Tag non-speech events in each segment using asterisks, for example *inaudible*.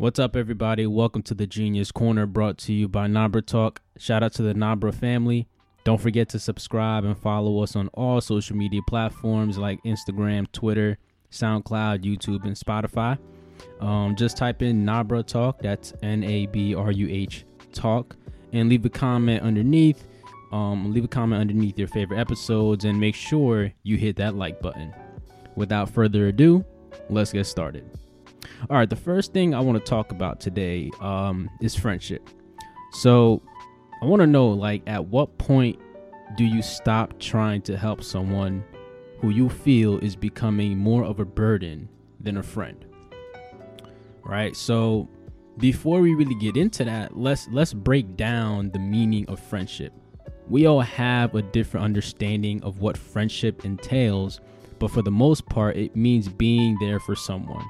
What's up, everybody? Welcome to the Jeenius Corner brought to you by Nabruh Talk. Shout out to the Nabruh family. Don't forget to subscribe and follow us on all social media platforms like Instagram, Twitter, SoundCloud, YouTube, and Spotify. Um, just type in Nabruh Talk, that's N A B R U H Talk, and leave a comment underneath. Um, leave a comment underneath your favorite episodes and make sure you hit that like button. Without further ado, let's get started. All right, the first thing I want to talk about today um, is friendship. So, I want to know, like, at what point do you stop trying to help someone who you feel is becoming more of a burden than a friend? Right. So, before we really get into that, let's let's break down the meaning of friendship. We all have a different understanding of what friendship entails, but for the most part, it means being there for someone.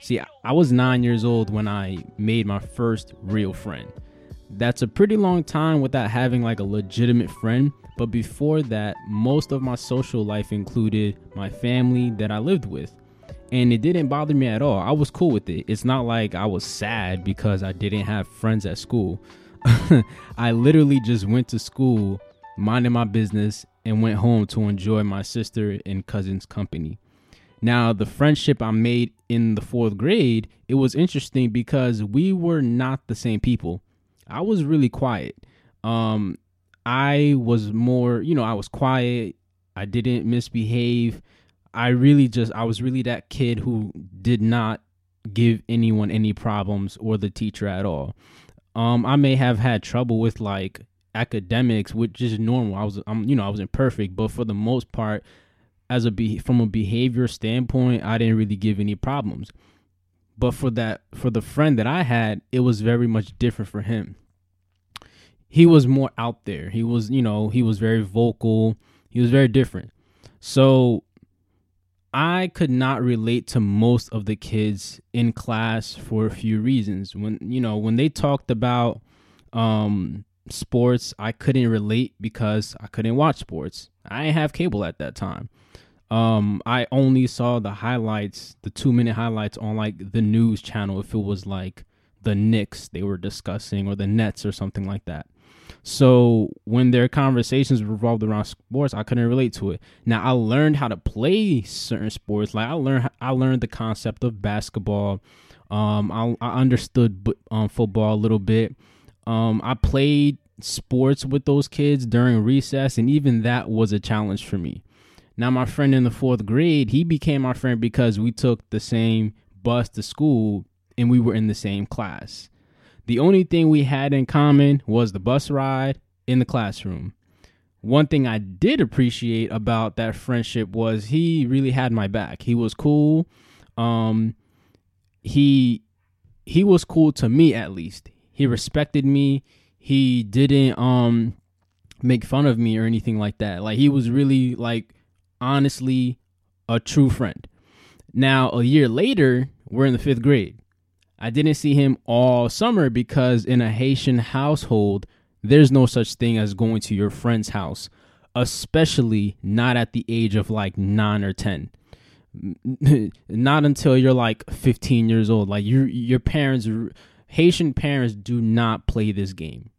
See, I was nine years old when I made my first real friend. That's a pretty long time without having like a legitimate friend, but before that, most of my social life included my family that I lived with. And it didn't bother me at all. I was cool with it. It's not like I was sad because I didn't have friends at school. *laughs* I literally just went to school, minding my business, and went home to enjoy my sister and cousin's company. Now, the friendship I made in the fourth grade, it was interesting because we were not the same people. I was really quiet. Um, I was more, you know, I was quiet. I didn't misbehave. I really just, I was really that kid who did not give anyone any problems or the teacher at all. Um, I may have had trouble with like academics, which is normal. I was, I'm, you know, I wasn't perfect, but for the most part, as a be- from a behavior standpoint, I didn't really give any problems. But for that, for the friend that I had, it was very much different for him. He was more out there. He was, you know, he was very vocal. He was very different. So I could not relate to most of the kids in class for a few reasons. When you know, when they talked about um sports, I couldn't relate because I couldn't watch sports. I didn't have cable at that time. Um, I only saw the highlights, the two minute highlights on like the news channel if it was like the Knicks they were discussing or the Nets or something like that. So when their conversations revolved around sports, I couldn't relate to it. Now I learned how to play certain sports. Like I learned, I learned the concept of basketball. Um, I, I understood um, football a little bit. Um, I played sports with those kids during recess, and even that was a challenge for me. Now, my friend in the fourth grade, he became my friend because we took the same bus to school and we were in the same class. The only thing we had in common was the bus ride in the classroom. One thing I did appreciate about that friendship was he really had my back. He was cool. Um, he he was cool to me at least. He respected me. He didn't um make fun of me or anything like that. Like he was really like honestly a true friend. Now, a year later, we're in the fifth grade. I didn't see him all summer because in a Haitian household, there's no such thing as going to your friend's house, especially not at the age of like nine or 10. *laughs* not until you're like 15 years old. Like your your parents, Haitian parents, do not play this game.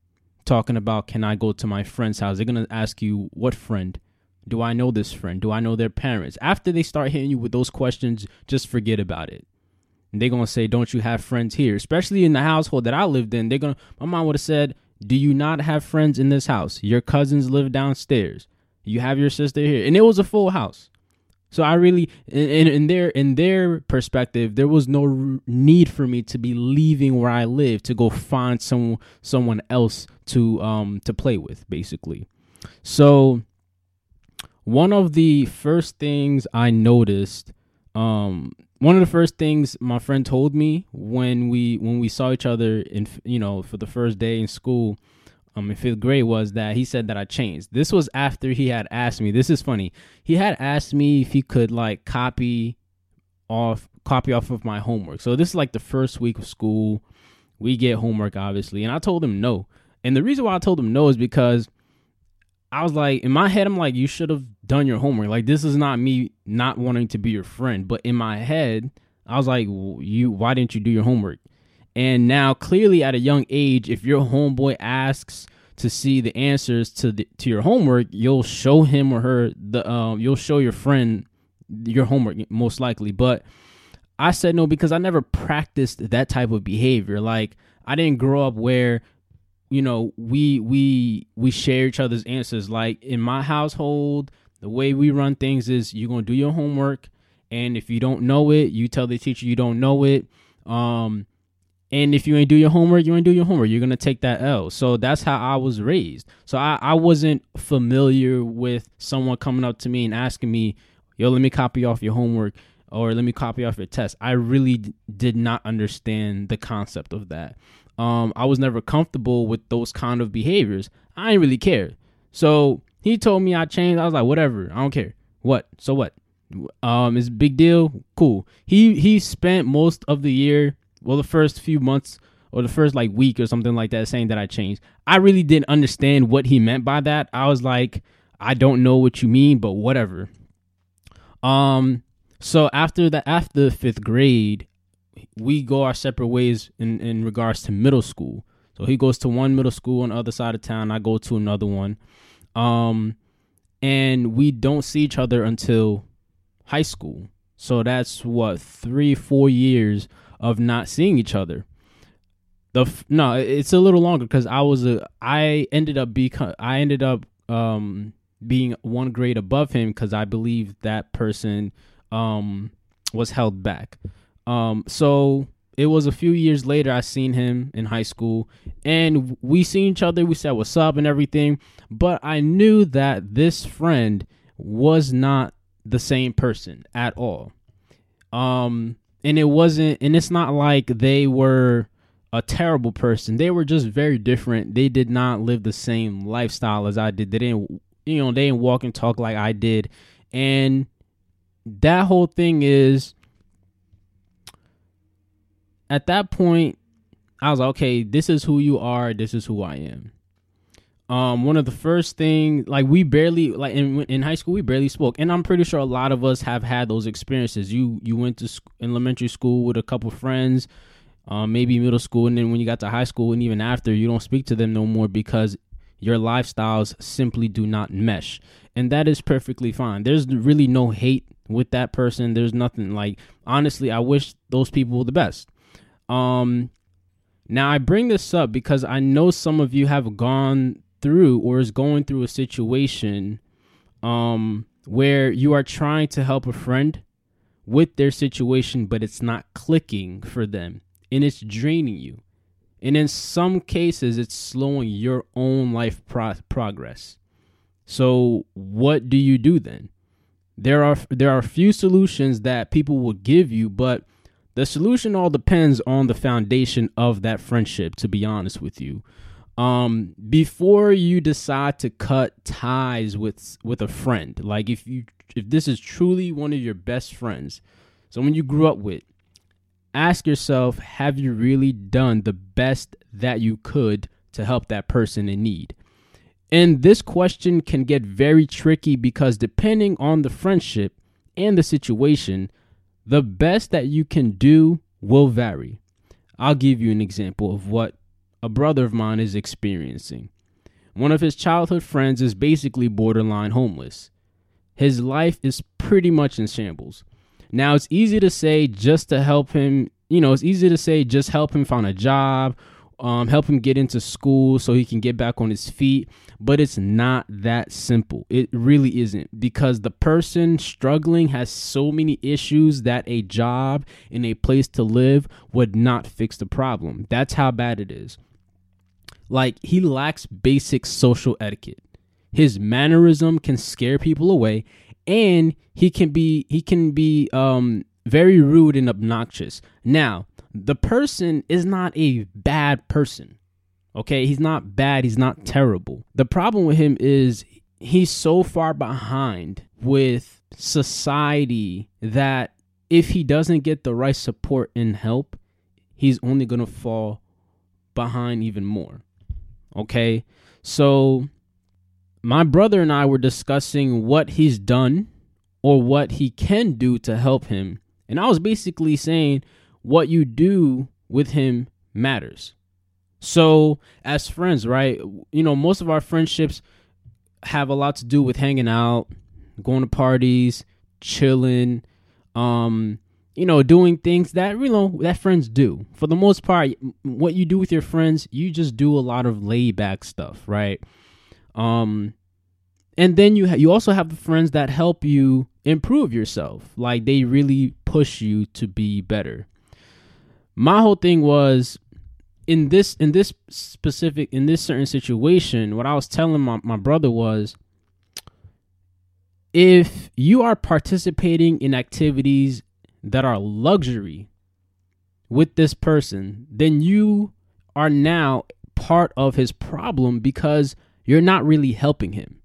Talking about can I go to my friend's house? They're gonna ask you what friend. Do I know this friend? Do I know their parents? After they start hitting you with those questions, just forget about it. And they're gonna say, Don't you have friends here? Especially in the household that I lived in, they're gonna my mom would have said, Do you not have friends in this house? Your cousins live downstairs. You have your sister here. And it was a full house. So I really in, in their in their perspective, there was no need for me to be leaving where I live to go find some someone else to um to play with, basically. So one of the first things I noticed, um, one of the first things my friend told me when we when we saw each other in you know for the first day in school, um, in fifth grade was that he said that I changed. This was after he had asked me. This is funny. He had asked me if he could like copy off copy off of my homework. So this is like the first week of school. We get homework obviously, and I told him no. And the reason why I told him no is because I was like, in my head, I'm like, you should have done your homework. Like, this is not me not wanting to be your friend. But in my head, I was like, you, why didn't you do your homework? And now, clearly, at a young age, if your homeboy asks to see the answers to the, to your homework, you'll show him or her the um, you'll show your friend your homework most likely. But I said no because I never practiced that type of behavior. Like I didn't grow up where you know we we we share each other's answers. Like in my household, the way we run things is you're gonna do your homework, and if you don't know it, you tell the teacher you don't know it. Um, and if you ain't do your homework, you ain't do your homework. You're gonna take that L. So that's how I was raised. So I, I wasn't familiar with someone coming up to me and asking me, "Yo, let me copy off your homework." or let me copy off your test. I really d- did not understand the concept of that. Um, I was never comfortable with those kind of behaviors. I didn't really care. So he told me I changed. I was like, whatever. I don't care. What? So what? Um, it's big deal. Cool. He he spent most of the year, well, the first few months or the first like week or something like that, saying that I changed. I really didn't understand what he meant by that. I was like, I don't know what you mean, but whatever. Um, so after the after fifth grade, we go our separate ways in in regards to middle school. So he goes to one middle school on the other side of town. I go to another one. Um, and we don't see each other until high school. So that's what three, four years of not seeing each other. The no, it's a little longer because I was a I ended up become I ended up um being one grade above him because I believe that person um, was held back. Um, so it was a few years later I seen him in high school and we seen each other, we said what's up and everything, but I knew that this friend was not the same person at all. Um and it wasn't and it's not like they were a terrible person. They were just very different. They did not live the same lifestyle as I did. They didn't you know, they didn't walk and talk like I did. And that whole thing is at that point I was like, okay, this is who you are, this is who I am. Um, one of the first things, like we barely, like in in high school, we barely spoke, and I'm pretty sure a lot of us have had those experiences. You you went to sc- elementary school with a couple friends, um, maybe middle school, and then when you got to high school, and even after, you don't speak to them no more because your lifestyles simply do not mesh, and that is perfectly fine. There's really no hate with that person. There's nothing like honestly, I wish those people the best. Um now I bring this up because I know some of you have gone through or is going through a situation um where you are trying to help a friend with their situation but it's not clicking for them and it's draining you. And in some cases it's slowing your own life pro- progress. So what do you do then? there are there are a few solutions that people will give you, but the solution all depends on the foundation of that friendship. To be honest with you, um, before you decide to cut ties with with a friend, like if you if this is truly one of your best friends, someone you grew up with, ask yourself: Have you really done the best that you could to help that person in need? And this question can get very tricky because depending on the friendship and the situation, the best that you can do will vary. I'll give you an example of what a brother of mine is experiencing. One of his childhood friends is basically borderline homeless. His life is pretty much in shambles. Now, it's easy to say just to help him, you know, it's easy to say just help him find a job um, help him get into school so he can get back on his feet. But it's not that simple. It really isn't because the person struggling has so many issues that a job and a place to live would not fix the problem. That's how bad it is. Like, he lacks basic social etiquette. His mannerism can scare people away, and he can be he can be um very rude and obnoxious. Now, the person is not a bad person. Okay, he's not bad, he's not terrible. The problem with him is he's so far behind with society that if he doesn't get the right support and help, he's only going to fall behind even more. Okay? So my brother and I were discussing what he's done or what he can do to help him. And I was basically saying what you do with him matters. So, as friends, right? You know, most of our friendships have a lot to do with hanging out, going to parties, chilling, um, you know, doing things that you know that friends do. For the most part, what you do with your friends, you just do a lot of laid back stuff, right? Um, and then you ha- you also have the friends that help you improve yourself. Like they really push you to be better. My whole thing was in this in this specific in this certain situation, what I was telling my, my brother was if you are participating in activities that are luxury with this person, then you are now part of his problem because you're not really helping him.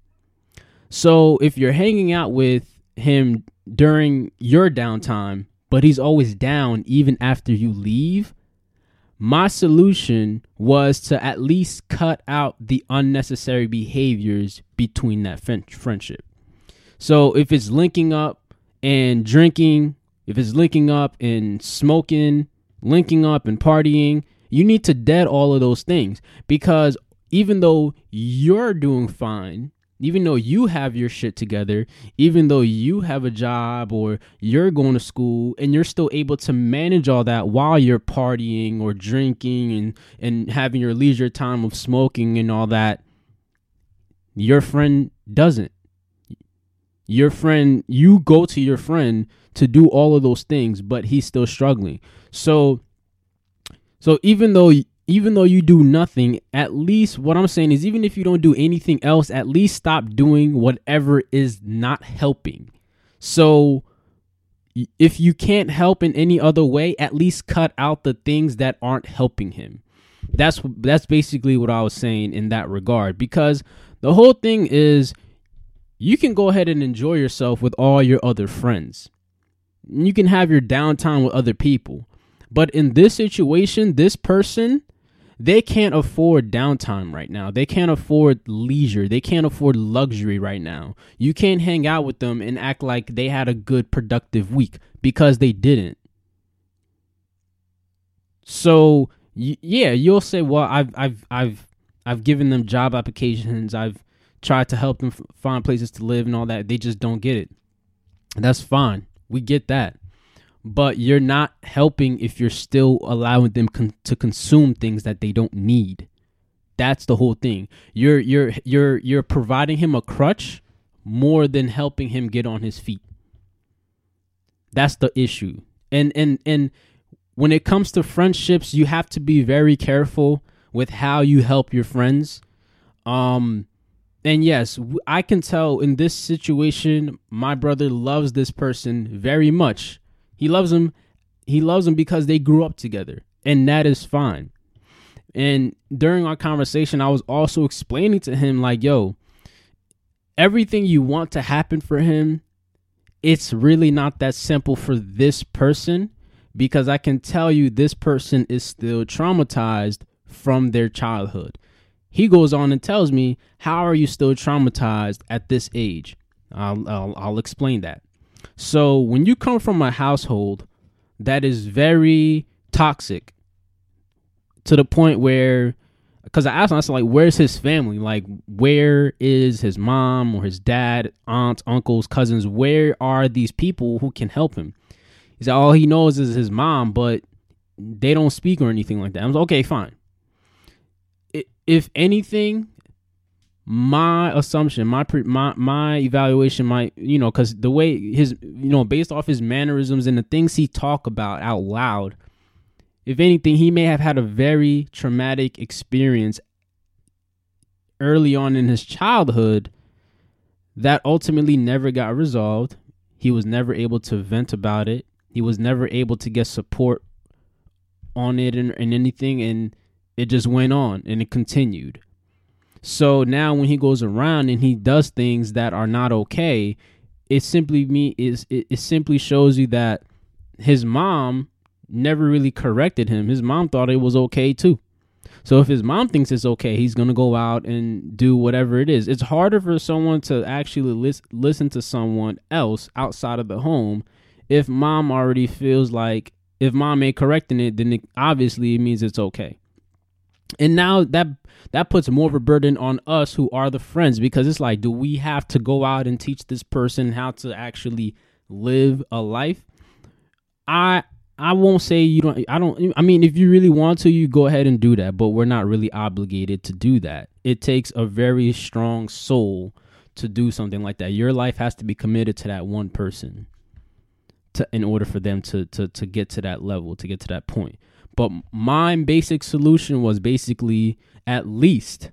So if you're hanging out with him during your downtime, but he's always down even after you leave, my solution was to at least cut out the unnecessary behaviors between that friendship. So if it's linking up and drinking, if it's linking up and smoking, linking up and partying, you need to dead all of those things because even though you're doing fine, even though you have your shit together, even though you have a job or you're going to school and you're still able to manage all that while you're partying or drinking and and having your leisure time of smoking and all that, your friend doesn't. Your friend, you go to your friend to do all of those things, but he's still struggling. So so even though even though you do nothing, at least what I'm saying is even if you don't do anything else, at least stop doing whatever is not helping. So if you can't help in any other way, at least cut out the things that aren't helping him. That's that's basically what I was saying in that regard because the whole thing is you can go ahead and enjoy yourself with all your other friends. You can have your downtime with other people. But in this situation, this person they can't afford downtime right now. They can't afford leisure. They can't afford luxury right now. You can't hang out with them and act like they had a good productive week because they didn't. So, yeah, you'll say, "Well, I've I've I've I've given them job applications. I've tried to help them find places to live and all that. They just don't get it." That's fine. We get that but you're not helping if you're still allowing them con- to consume things that they don't need. That's the whole thing. You're you're you're you're providing him a crutch more than helping him get on his feet. That's the issue. And and and when it comes to friendships, you have to be very careful with how you help your friends. Um and yes, I can tell in this situation my brother loves this person very much he loves him. He loves him because they grew up together, and that is fine. And during our conversation, I was also explaining to him, like, yo, everything you want to happen for him, it's really not that simple for this person because I can tell you this person is still traumatized from their childhood. He goes on and tells me, How are you still traumatized at this age? I'll, I'll, I'll explain that. So when you come from a household that is very toxic to the point where because I asked him, I said, like, where's his family? Like, where is his mom or his dad, aunts, uncles, cousins? Where are these people who can help him? He said, all he knows is his mom, but they don't speak or anything like that. I was like, okay, fine. If anything, my assumption, my pre, my my evaluation, my you know, because the way his you know, based off his mannerisms and the things he talk about out loud, if anything, he may have had a very traumatic experience early on in his childhood that ultimately never got resolved. He was never able to vent about it. He was never able to get support on it and, and anything, and it just went on and it continued. So now when he goes around and he does things that are not okay, it simply me is it, it simply shows you that his mom never really corrected him. His mom thought it was okay too. So if his mom thinks it's okay, he's going to go out and do whatever it is. It's harder for someone to actually lis- listen to someone else outside of the home if mom already feels like if mom ain't correcting it, then it, obviously it means it's okay. And now that that puts more of a burden on us who are the friends because it's like, do we have to go out and teach this person how to actually live a life? I I won't say you don't I don't I mean if you really want to you go ahead and do that, but we're not really obligated to do that. It takes a very strong soul to do something like that. Your life has to be committed to that one person to in order for them to to to get to that level, to get to that point. But my basic solution was basically at least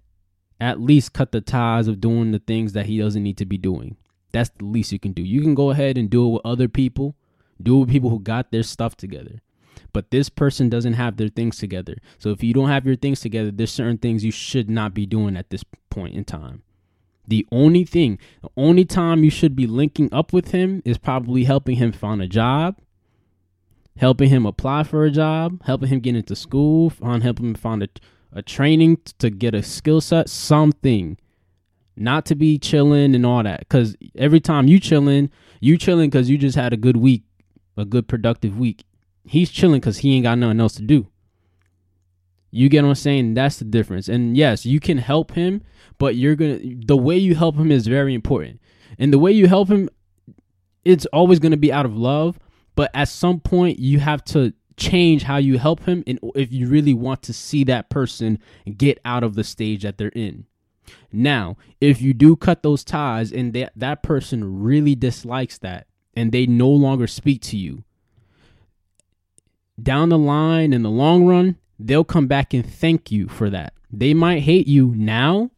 at least cut the ties of doing the things that he doesn't need to be doing. That's the least you can do. You can go ahead and do it with other people, do it with people who got their stuff together. But this person doesn't have their things together. So if you don't have your things together, there's certain things you should not be doing at this point in time. The only thing, the only time you should be linking up with him is probably helping him find a job, helping him apply for a job, helping him get into school, on helping him find a, a training to get a skill set, something. Not to be chilling and all that. Because every time you chilling, you chilling because you just had a good week, a good productive week. He's chilling because he ain't got nothing else to do. You get what I'm saying? That's the difference. And yes, you can help him, but you're gonna the way you help him is very important. And the way you help him, it's always gonna be out of love. But at some point, you have to change how you help him and if you really want to see that person get out of the stage that they're in. Now, if you do cut those ties and that that person really dislikes that and they no longer speak to you, down the line in the long run, they'll come back and thank you for that. They might hate you now,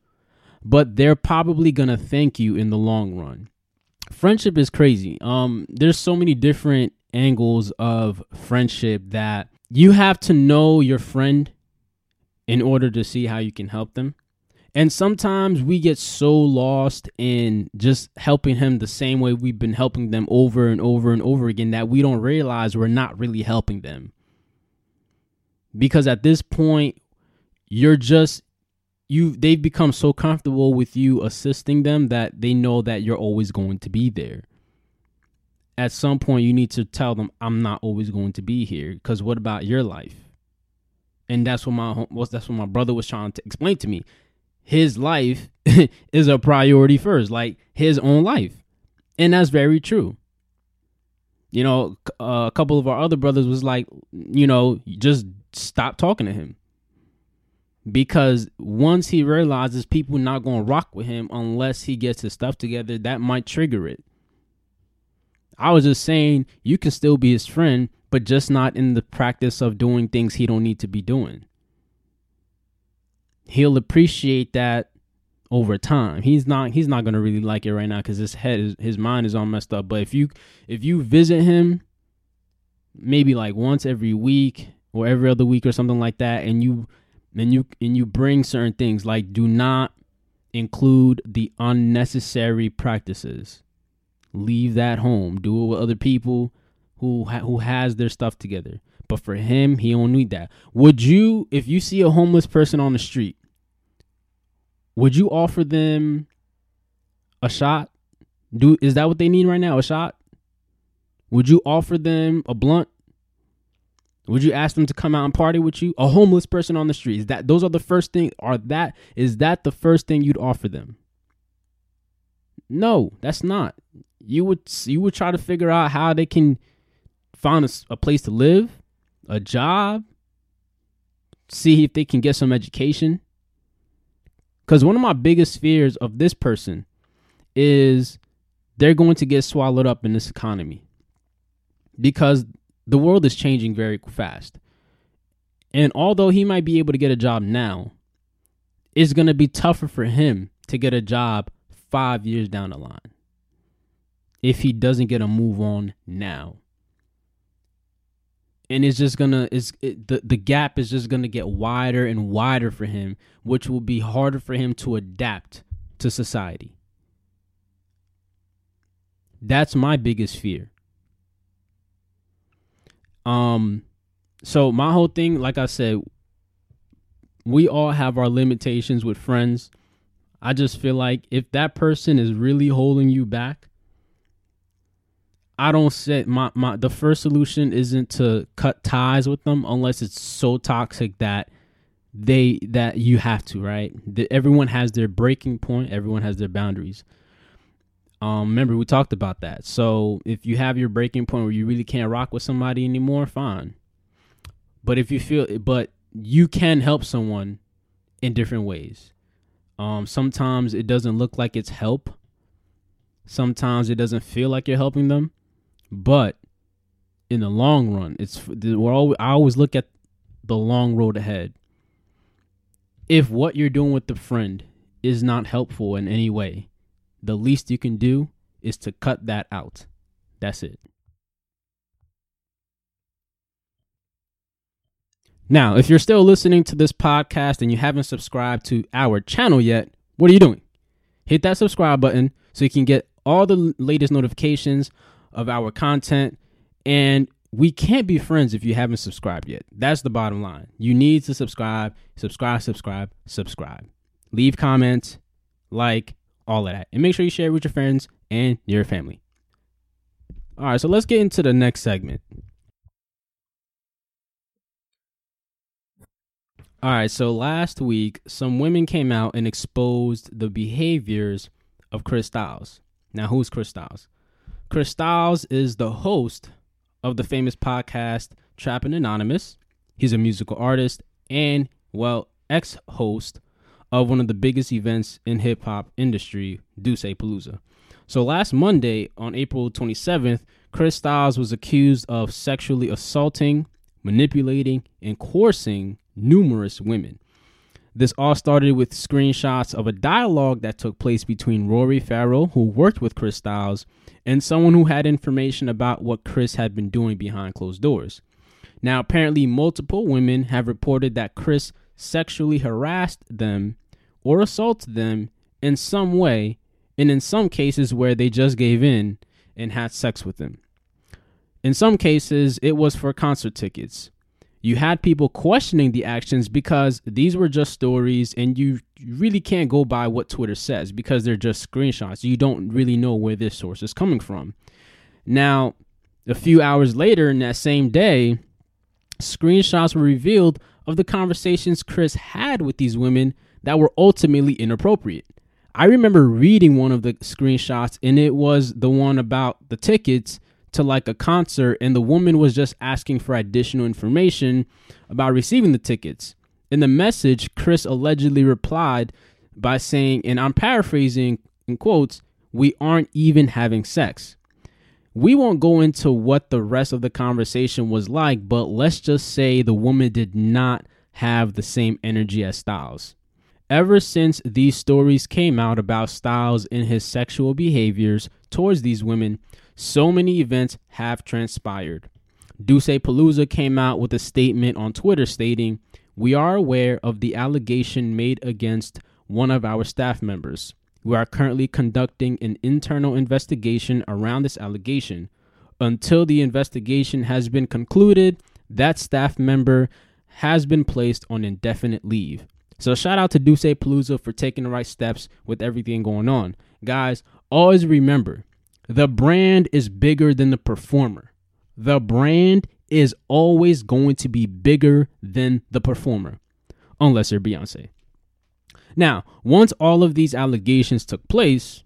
but they're probably going to thank you in the long run. Friendship is crazy. Um there's so many different angles of friendship that you have to know your friend in order to see how you can help them. And sometimes we get so lost in just helping him the same way we've been helping them over and over and over again that we don't realize we're not really helping them. Because at this point, you're just you they've become so comfortable with you assisting them that they know that you're always going to be there. At some point you need to tell them I'm not always going to be here cuz what about your life? And that's what my that's what my brother was trying to explain to me his life *laughs* is a priority first, like his own life. And that's very true. You know, uh, a couple of our other brothers was like, you know, just stop talking to him. Because once he realizes people not going to rock with him unless he gets his stuff together, that might trigger it. I was just saying you can still be his friend, but just not in the practice of doing things he don't need to be doing he'll appreciate that over time. He's not he's not gonna really like it right now because his head is his mind is all messed up. But if you if you visit him maybe like once every week or every other week or something like that, and you and you and you bring certain things like do not include the unnecessary practices. Leave that home. Do it with other people who ha- who has their stuff together. But for him, he don't need that. Would you, if you see a homeless person on the street, would you offer them a shot? Do is that what they need right now? A shot? Would you offer them a blunt? Would you ask them to come out and party with you? A homeless person on the street. Is that those are the first thing are that is that the first thing you'd offer them? No, that's not. You would you would try to figure out how they can find a, a place to live, a job, see if they can get some education. Because one of my biggest fears of this person is they're going to get swallowed up in this economy because the world is changing very fast. And although he might be able to get a job now, it's going to be tougher for him to get a job five years down the line if he doesn't get a move on now and it's just gonna it's it, the the gap is just gonna get wider and wider for him, which will be harder for him to adapt to society. That's my biggest fear. Um, so my whole thing, like I said, we all have our limitations with friends. I just feel like if that person is really holding you back, I don't say my, my the first solution isn't to cut ties with them unless it's so toxic that they that you have to, right? The, everyone has their breaking point, everyone has their boundaries. Um, remember we talked about that. So if you have your breaking point where you really can't rock with somebody anymore, fine. But if you feel but you can help someone in different ways. Um, sometimes it doesn't look like it's help. Sometimes it doesn't feel like you're helping them, but in the long run, it's we're always, I always look at the long road ahead. If what you're doing with the friend is not helpful in any way, the least you can do is to cut that out. That's it. Now, if you're still listening to this podcast and you haven't subscribed to our channel yet, what are you doing? Hit that subscribe button so you can get all the latest notifications of our content. And we can't be friends if you haven't subscribed yet. That's the bottom line. You need to subscribe, subscribe, subscribe, subscribe. Leave comments, like, all of that. And make sure you share it with your friends and your family. All right, so let's get into the next segment. All right, so last week, some women came out and exposed the behaviors of Chris Stylezz. Now, who's Chris Stylezz? Chris Stylezz is the host of the famous podcast Trapping Anonymous. He's a musical artist and, well, ex host of one of the biggest events in hip hop industry, Dusse Palooza. So last Monday, on April 27th, Chris Stylezz was accused of sexually assaulting, manipulating, and coercing numerous women. This all started with screenshots of a dialogue that took place between Rory Farrell, who worked with Chris Stylezz, and someone who had information about what Chris had been doing behind closed doors. Now, apparently, multiple women have reported that Chris sexually harassed them or assaulted them in some way, and in some cases where they just gave in and had sex with them. In some cases, it was for concert tickets you had people questioning the actions because these were just stories and you really can't go by what Twitter says because they're just screenshots. You don't really know where this source is coming from. Now, a few hours later in that same day, screenshots were revealed of the conversations Chris had with these women that were ultimately inappropriate. I remember reading one of the screenshots, and it was the one about the tickets to like a concert and the woman was just asking for additional information about receiving the tickets. In the message, Chris allegedly replied by saying, and I'm paraphrasing in quotes, we aren't even having sex. We won't go into what the rest of the conversation was like, but let's just say the woman did not have the same energy as Stylezz. Ever since these stories came out about Stylezz and his sexual behaviors towards these women, so many events have transpired. Dusse Palooza came out with a statement on Twitter stating, We are aware of the allegation made against one of our staff members. We are currently conducting an internal investigation around this allegation. Until the investigation has been concluded, that staff member has been placed on indefinite leave. So shout out to Dusse Palooza for taking the right steps with everything going on. Guys, always remember the brand is bigger than the performer. The brand is always going to be bigger than the performer, unless you're Beyonce. Now, once all of these allegations took place,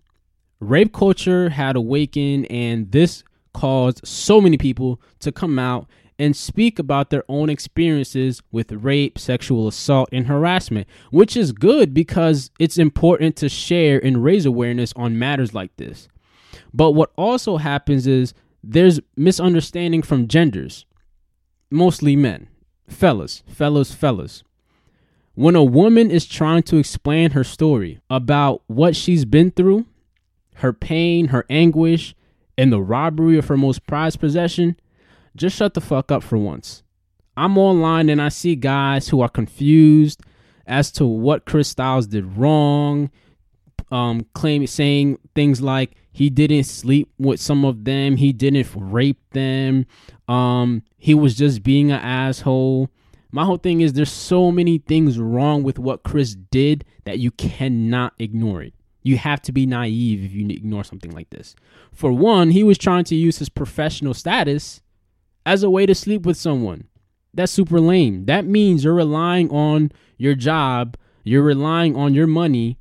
rape culture had awakened, and this caused so many people to come out and speak about their own experiences with rape, sexual assault, and harassment, which is good because it's important to share and raise awareness on matters like this. But what also happens is there's misunderstanding from genders, mostly men, fellas, fellas, fellas. When a woman is trying to explain her story about what she's been through, her pain, her anguish, and the robbery of her most prized possession, just shut the fuck up for once. I'm online and I see guys who are confused as to what Chris Stylezz did wrong, um, claiming saying things like he didn't sleep with some of them. He didn't rape them. Um, he was just being an asshole. My whole thing is there's so many things wrong with what Chris did that you cannot ignore it. You have to be naive if you ignore something like this. For one, he was trying to use his professional status as a way to sleep with someone. That's super lame. That means you're relying on your job, you're relying on your money,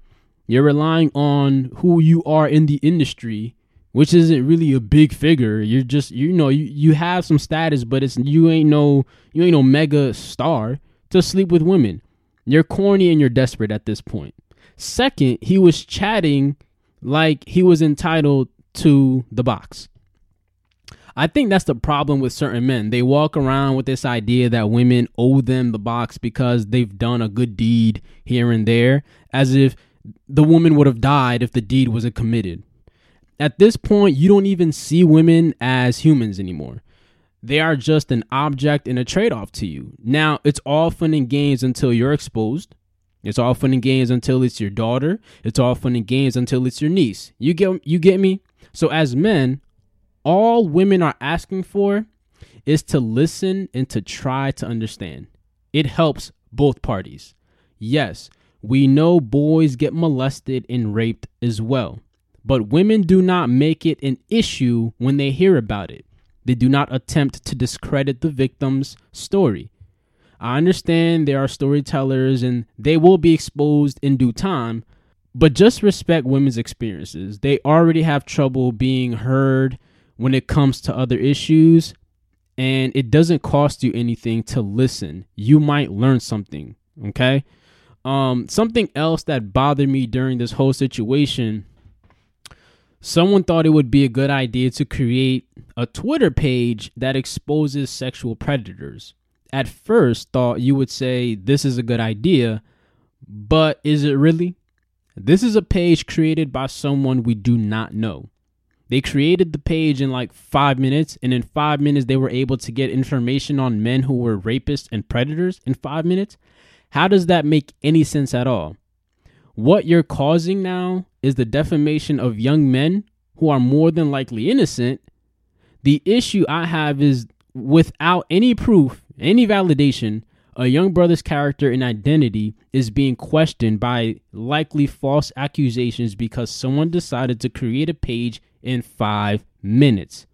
you're relying on who you are in the industry, which isn't really a big figure. You're just you know, you, you have some status, but it's you ain't no you ain't no mega star to sleep with women. You're corny and you're desperate at this point. Second, he was chatting like he was entitled to the box. I think that's the problem with certain men. They walk around with this idea that women owe them the box because they've done a good deed here and there, as if the woman would have died if the deed wasn't committed. At this point, you don't even see women as humans anymore. They are just an object and a trade off to you. Now, it's all fun and games until you're exposed. It's all fun and games until it's your daughter. It's all fun and games until it's your niece. You get you get me? So as men, all women are asking for is to listen and to try to understand. It helps both parties. Yes, we know boys get molested and raped as well, but women do not make it an issue when they hear about it. They do not attempt to discredit the victim's story. I understand there are storytellers and they will be exposed in due time, but just respect women's experiences. They already have trouble being heard when it comes to other issues and it doesn't cost you anything to listen. You might learn something, okay? Um something else that bothered me during this whole situation someone thought it would be a good idea to create a Twitter page that exposes sexual predators. At first, thought you would say this is a good idea, but is it really? This is a page created by someone we do not know. They created the page in like five minutes, and in five minutes, they were able to get information on men who were rapists and predators in five minutes. How does that make any sense at all? What you're causing now is the defamation of young men who are more than likely innocent. The issue I have is without any proof, any validation, a young brother's character and identity is being questioned by likely false accusations because someone decided to create a page in five minutes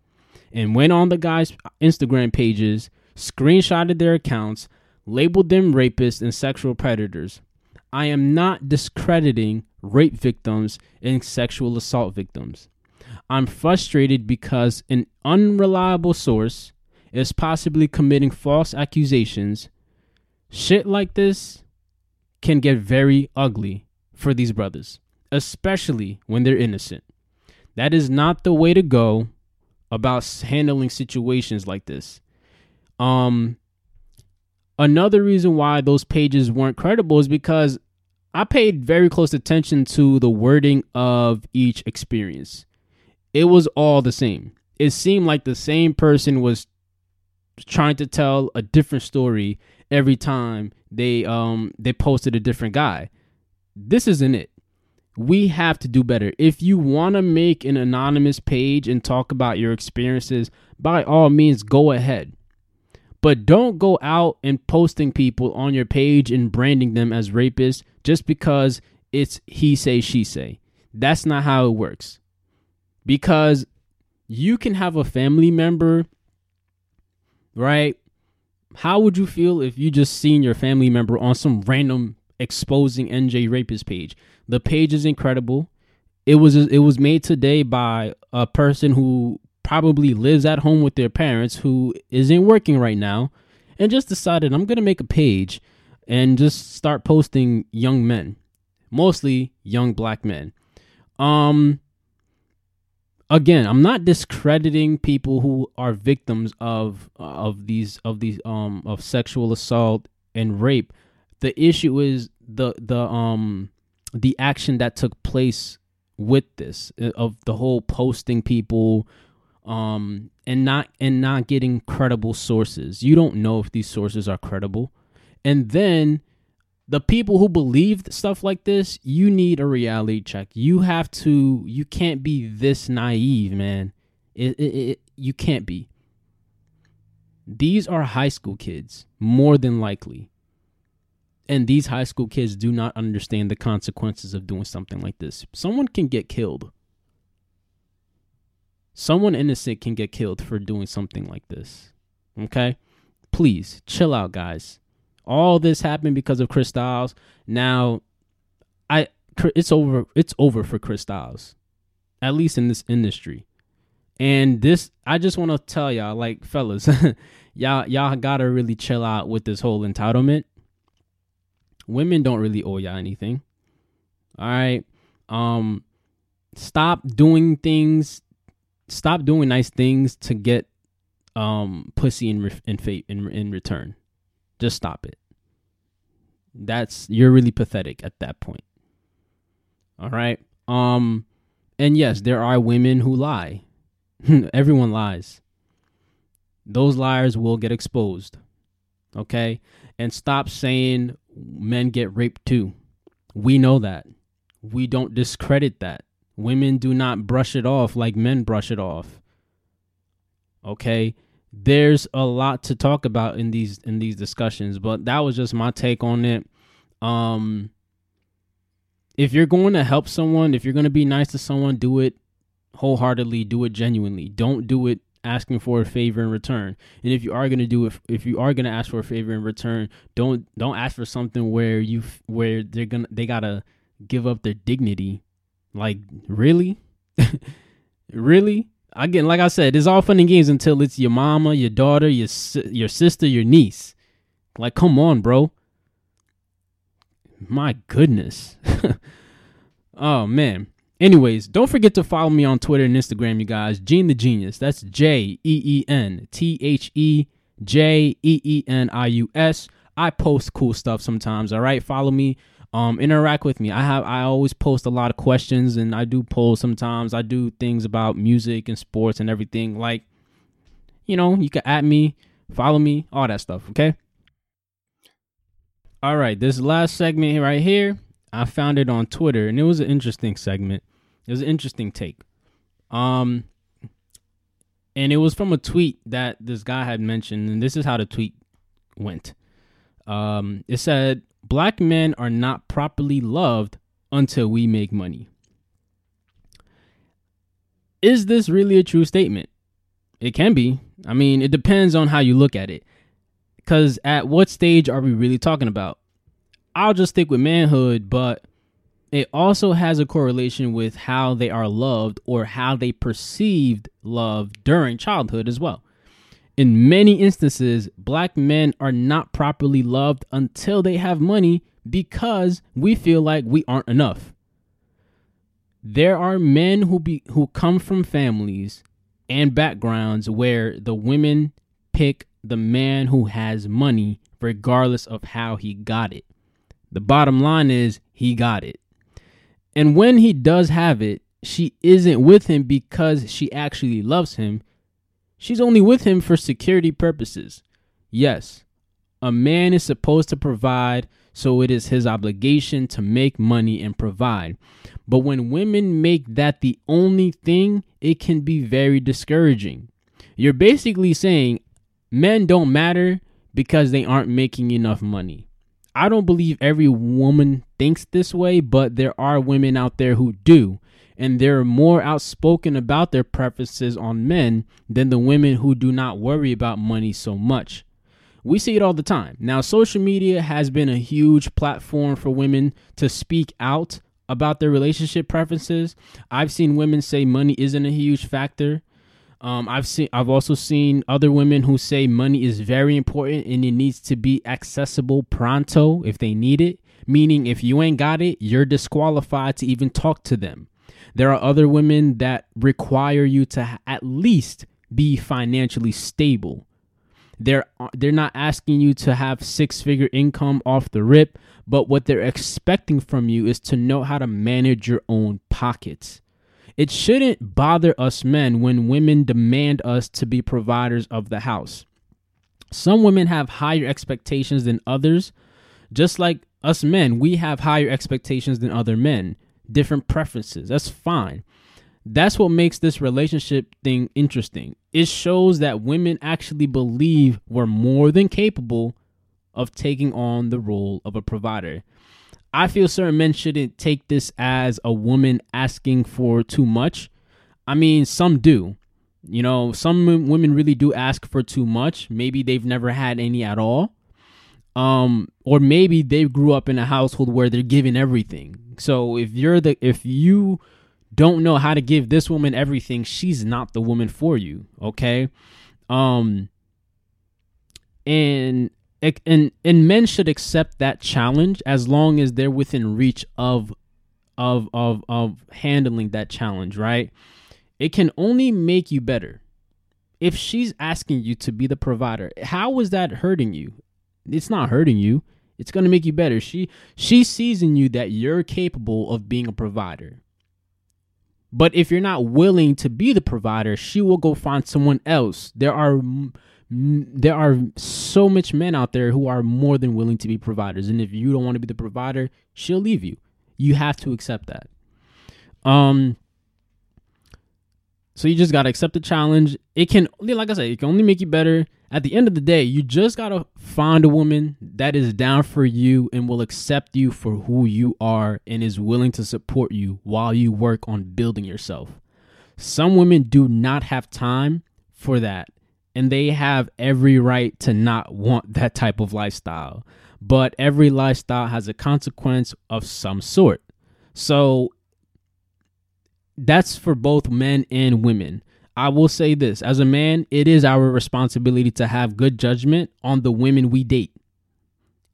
and went on the guy's Instagram pages, screenshotted their accounts, labeled them rapists and sexual predators. I am not discrediting rape victims and sexual assault victims. I'm frustrated because an unreliable source is possibly committing false accusations Shit like this can get very ugly for these brothers, especially when they're innocent. That is not the way to go about handling situations like this. Um another reason why those pages weren't credible is because I paid very close attention to the wording of each experience. It was all the same. It seemed like the same person was trying to tell a different story every time they um they posted a different guy. This isn't it. We have to do better. If you want to make an anonymous page and talk about your experiences, by all means go ahead. But don't go out and posting people on your page and branding them as rapists just because it's he say she say. That's not how it works. Because you can have a family member right how would you feel if you just seen your family member on some random exposing NJ rapist page? The page is incredible. It was it was made today by a person who probably lives at home with their parents who isn't working right now and just decided I'm going to make a page and just start posting young men, mostly young black men. Um again, I'm not discrediting people who are victims of of these of these um of sexual assault and rape. The issue is the the um the action that took place with this uh, of the whole posting people um and not and not getting credible sources. You don't know if these sources are credible. And then the people who believe stuff like this, you need a reality check. You have to. You can't be this naive, man. It, it, it, you can't be. These are high school kids, more than likely. And these high school kids do not understand the consequences of doing something like this. Someone can get killed. Someone innocent can get killed for doing something like this. Okay? Please chill out, guys. All this happened because of Chris Stylezz. Now, I it's over. It's over for Chris Stylezz, at least in this industry. And this, I just want to tell y'all, like fellas, *laughs* y'all y'all gotta really chill out with this whole entitlement. Women don't really owe y'all anything. All right. Um, stop doing things. Stop doing nice things to get um pussy in re- in fate in in return. Just stop it. That's you're really pathetic at that point. All right. Um and yes, there are women who lie. *laughs* Everyone lies. Those liars will get exposed. Okay? And stop saying men get raped too. We know that. We don't discredit that. Women do not brush it off like men brush it off. Okay? there's a lot to talk about in these in these discussions, but that was just my take on it. Um if you're going to help someone, if you're going to be nice to someone, do it wholeheartedly, do it genuinely. Don't do it asking for a favor in return. And if you are going to do it if you are going to ask for a favor in return, don't don't ask for something where you where they're going to they got to give up their dignity. Like, really? *laughs* really? again, like I said, it's all fun and games until it's your mama, your daughter, your your sister, your niece. Like, come on, bro. My goodness. *laughs* oh man. Anyways, don't forget to follow me on Twitter and Instagram, you guys. Jeen the Jeenius. That's J E E N T H E J E E N I U S. I post cool stuff sometimes. All right, follow me um interact with me. I have i always post a lot of questions and i do polls sometimes. I do things about music and sports and everything. Like you know you can add me follow me all that stuff okay? All right this last segment right here i found it on twitter and it was an interesting segment. It was an interesting take. Um and it was from a tweet that this guy had mentioned and this is how the tweet went. Um it said black men are not properly loved until we make money. Is this really a true statement? It can be. I mean, it depends on how you look at it. Because at what stage are we really talking about? I'll just stick with manhood, but it also has a correlation with how they are loved or how they perceived love during childhood as well. In many instances, black men are not properly loved until they have money because we feel like we aren't enough. There are men who be who come from families and backgrounds where the women pick the man who has money regardless of how he got it. The bottom line is he got it. And when he does have it, she isn't with him because she actually loves him. She's only with him for security purposes. Yes, a man is supposed to provide, so it is his obligation to make money and provide. But when women make that the only thing, it can be very discouraging. You're basically saying men don't matter because they aren't making enough money. I don't believe every woman thinks this way, but there are women out there who do and they're more outspoken about their preferences on men than the women who do not worry about money so much. We see it all the time. Now, social media has been a huge platform for women to speak out about their relationship preferences. I've seen women say money isn't a huge factor. Um, I've seen I've also seen other women who say money is very important and it needs to be accessible pronto if they need it. Meaning if you ain't got it, you're disqualified to even talk to them. There are other women that require you to at least be financially stable. They're uh, they're not asking you to have six-figure income off the rip, but what they're expecting from you is to know how to manage your own pockets. It shouldn't bother us men when women demand us to be providers of the house. Some women have higher expectations than others. Just like us men, we have higher expectations than other men different preferences. That's fine. That's what makes this relationship thing interesting. It shows that women actually believe we're more than capable of taking on the role of a provider. I feel certain men shouldn't take this as a woman asking for too much. I mean, some do. You know, some women really do ask for too much. Maybe they've never had any at all. Um, or maybe they grew up in a household where they're giving everything. So if you're the if you don't know how to give this woman everything, she's not the woman for you. Okay. Um and and and men should accept that challenge as long as they're within reach of of of of handling that challenge, right? It can only make you better. If she's asking you to be the provider, how is that hurting you? It's not hurting you. It's going to make you better. She she sees in you that you're capable of being a provider. But if you're not willing to be the provider, she will go find someone else. There are there are so much men out there who are more than willing to be providers and if you don't want to be the provider she'll leave you you have to accept that um so you just got to accept the challenge it can like i said it can only make you better at the end of the day you just got to find a woman that is down for you and will accept you for who you are and is willing to support you while you work on building yourself some women do not have time for that and they have every right to not want that type of lifestyle. But every lifestyle has a consequence of some sort. So that's for both men and women. I will say this as a man, it is our responsibility to have good judgment on the women we date.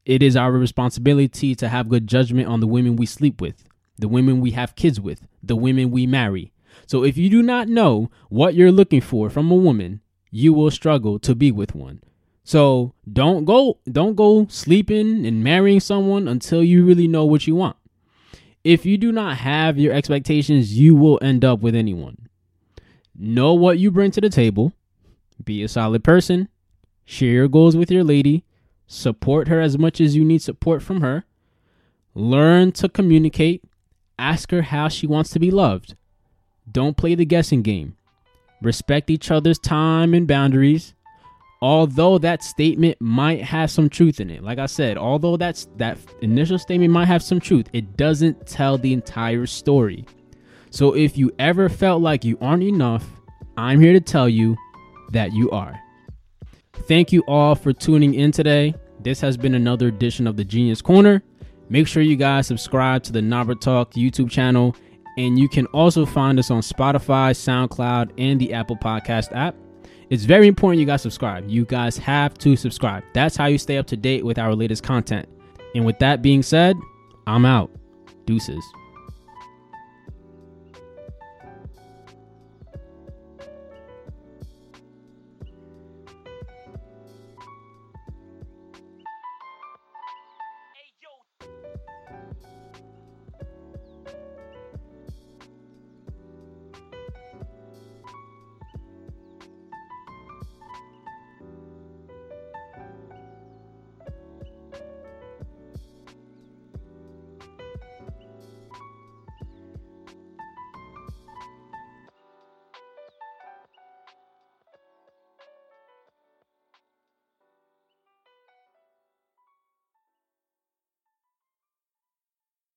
It is our responsibility to have good judgment on the women we sleep with, the women we have kids with, the women we marry. So if you do not know what you're looking for from a woman, you will struggle to be with one. So don't go don't go sleeping and marrying someone until you really know what you want. If you do not have your expectations, you will end up with anyone. Know what you bring to the table. Be a solid person. Share your goals with your lady. Support her as much as you need support from her. Learn to communicate. Ask her how she wants to be loved. Don't play the guessing game respect each other's time and boundaries. Although that statement might have some truth in it. Like I said, although that's that initial statement might have some truth, it doesn't tell the entire story. So if you ever felt like you aren't enough, I'm here to tell you that you are. Thank you all for tuning in today. This has been another edition of the Jeenius Corner. Make sure you guys subscribe to the Nabruh Talk YouTube channel and you can also find us on Spotify, SoundCloud, and the Apple Podcast app. It's very important you guys subscribe. You guys have to subscribe. That's how you stay up to date with our latest content. And with that being said, I'm out. Deuces.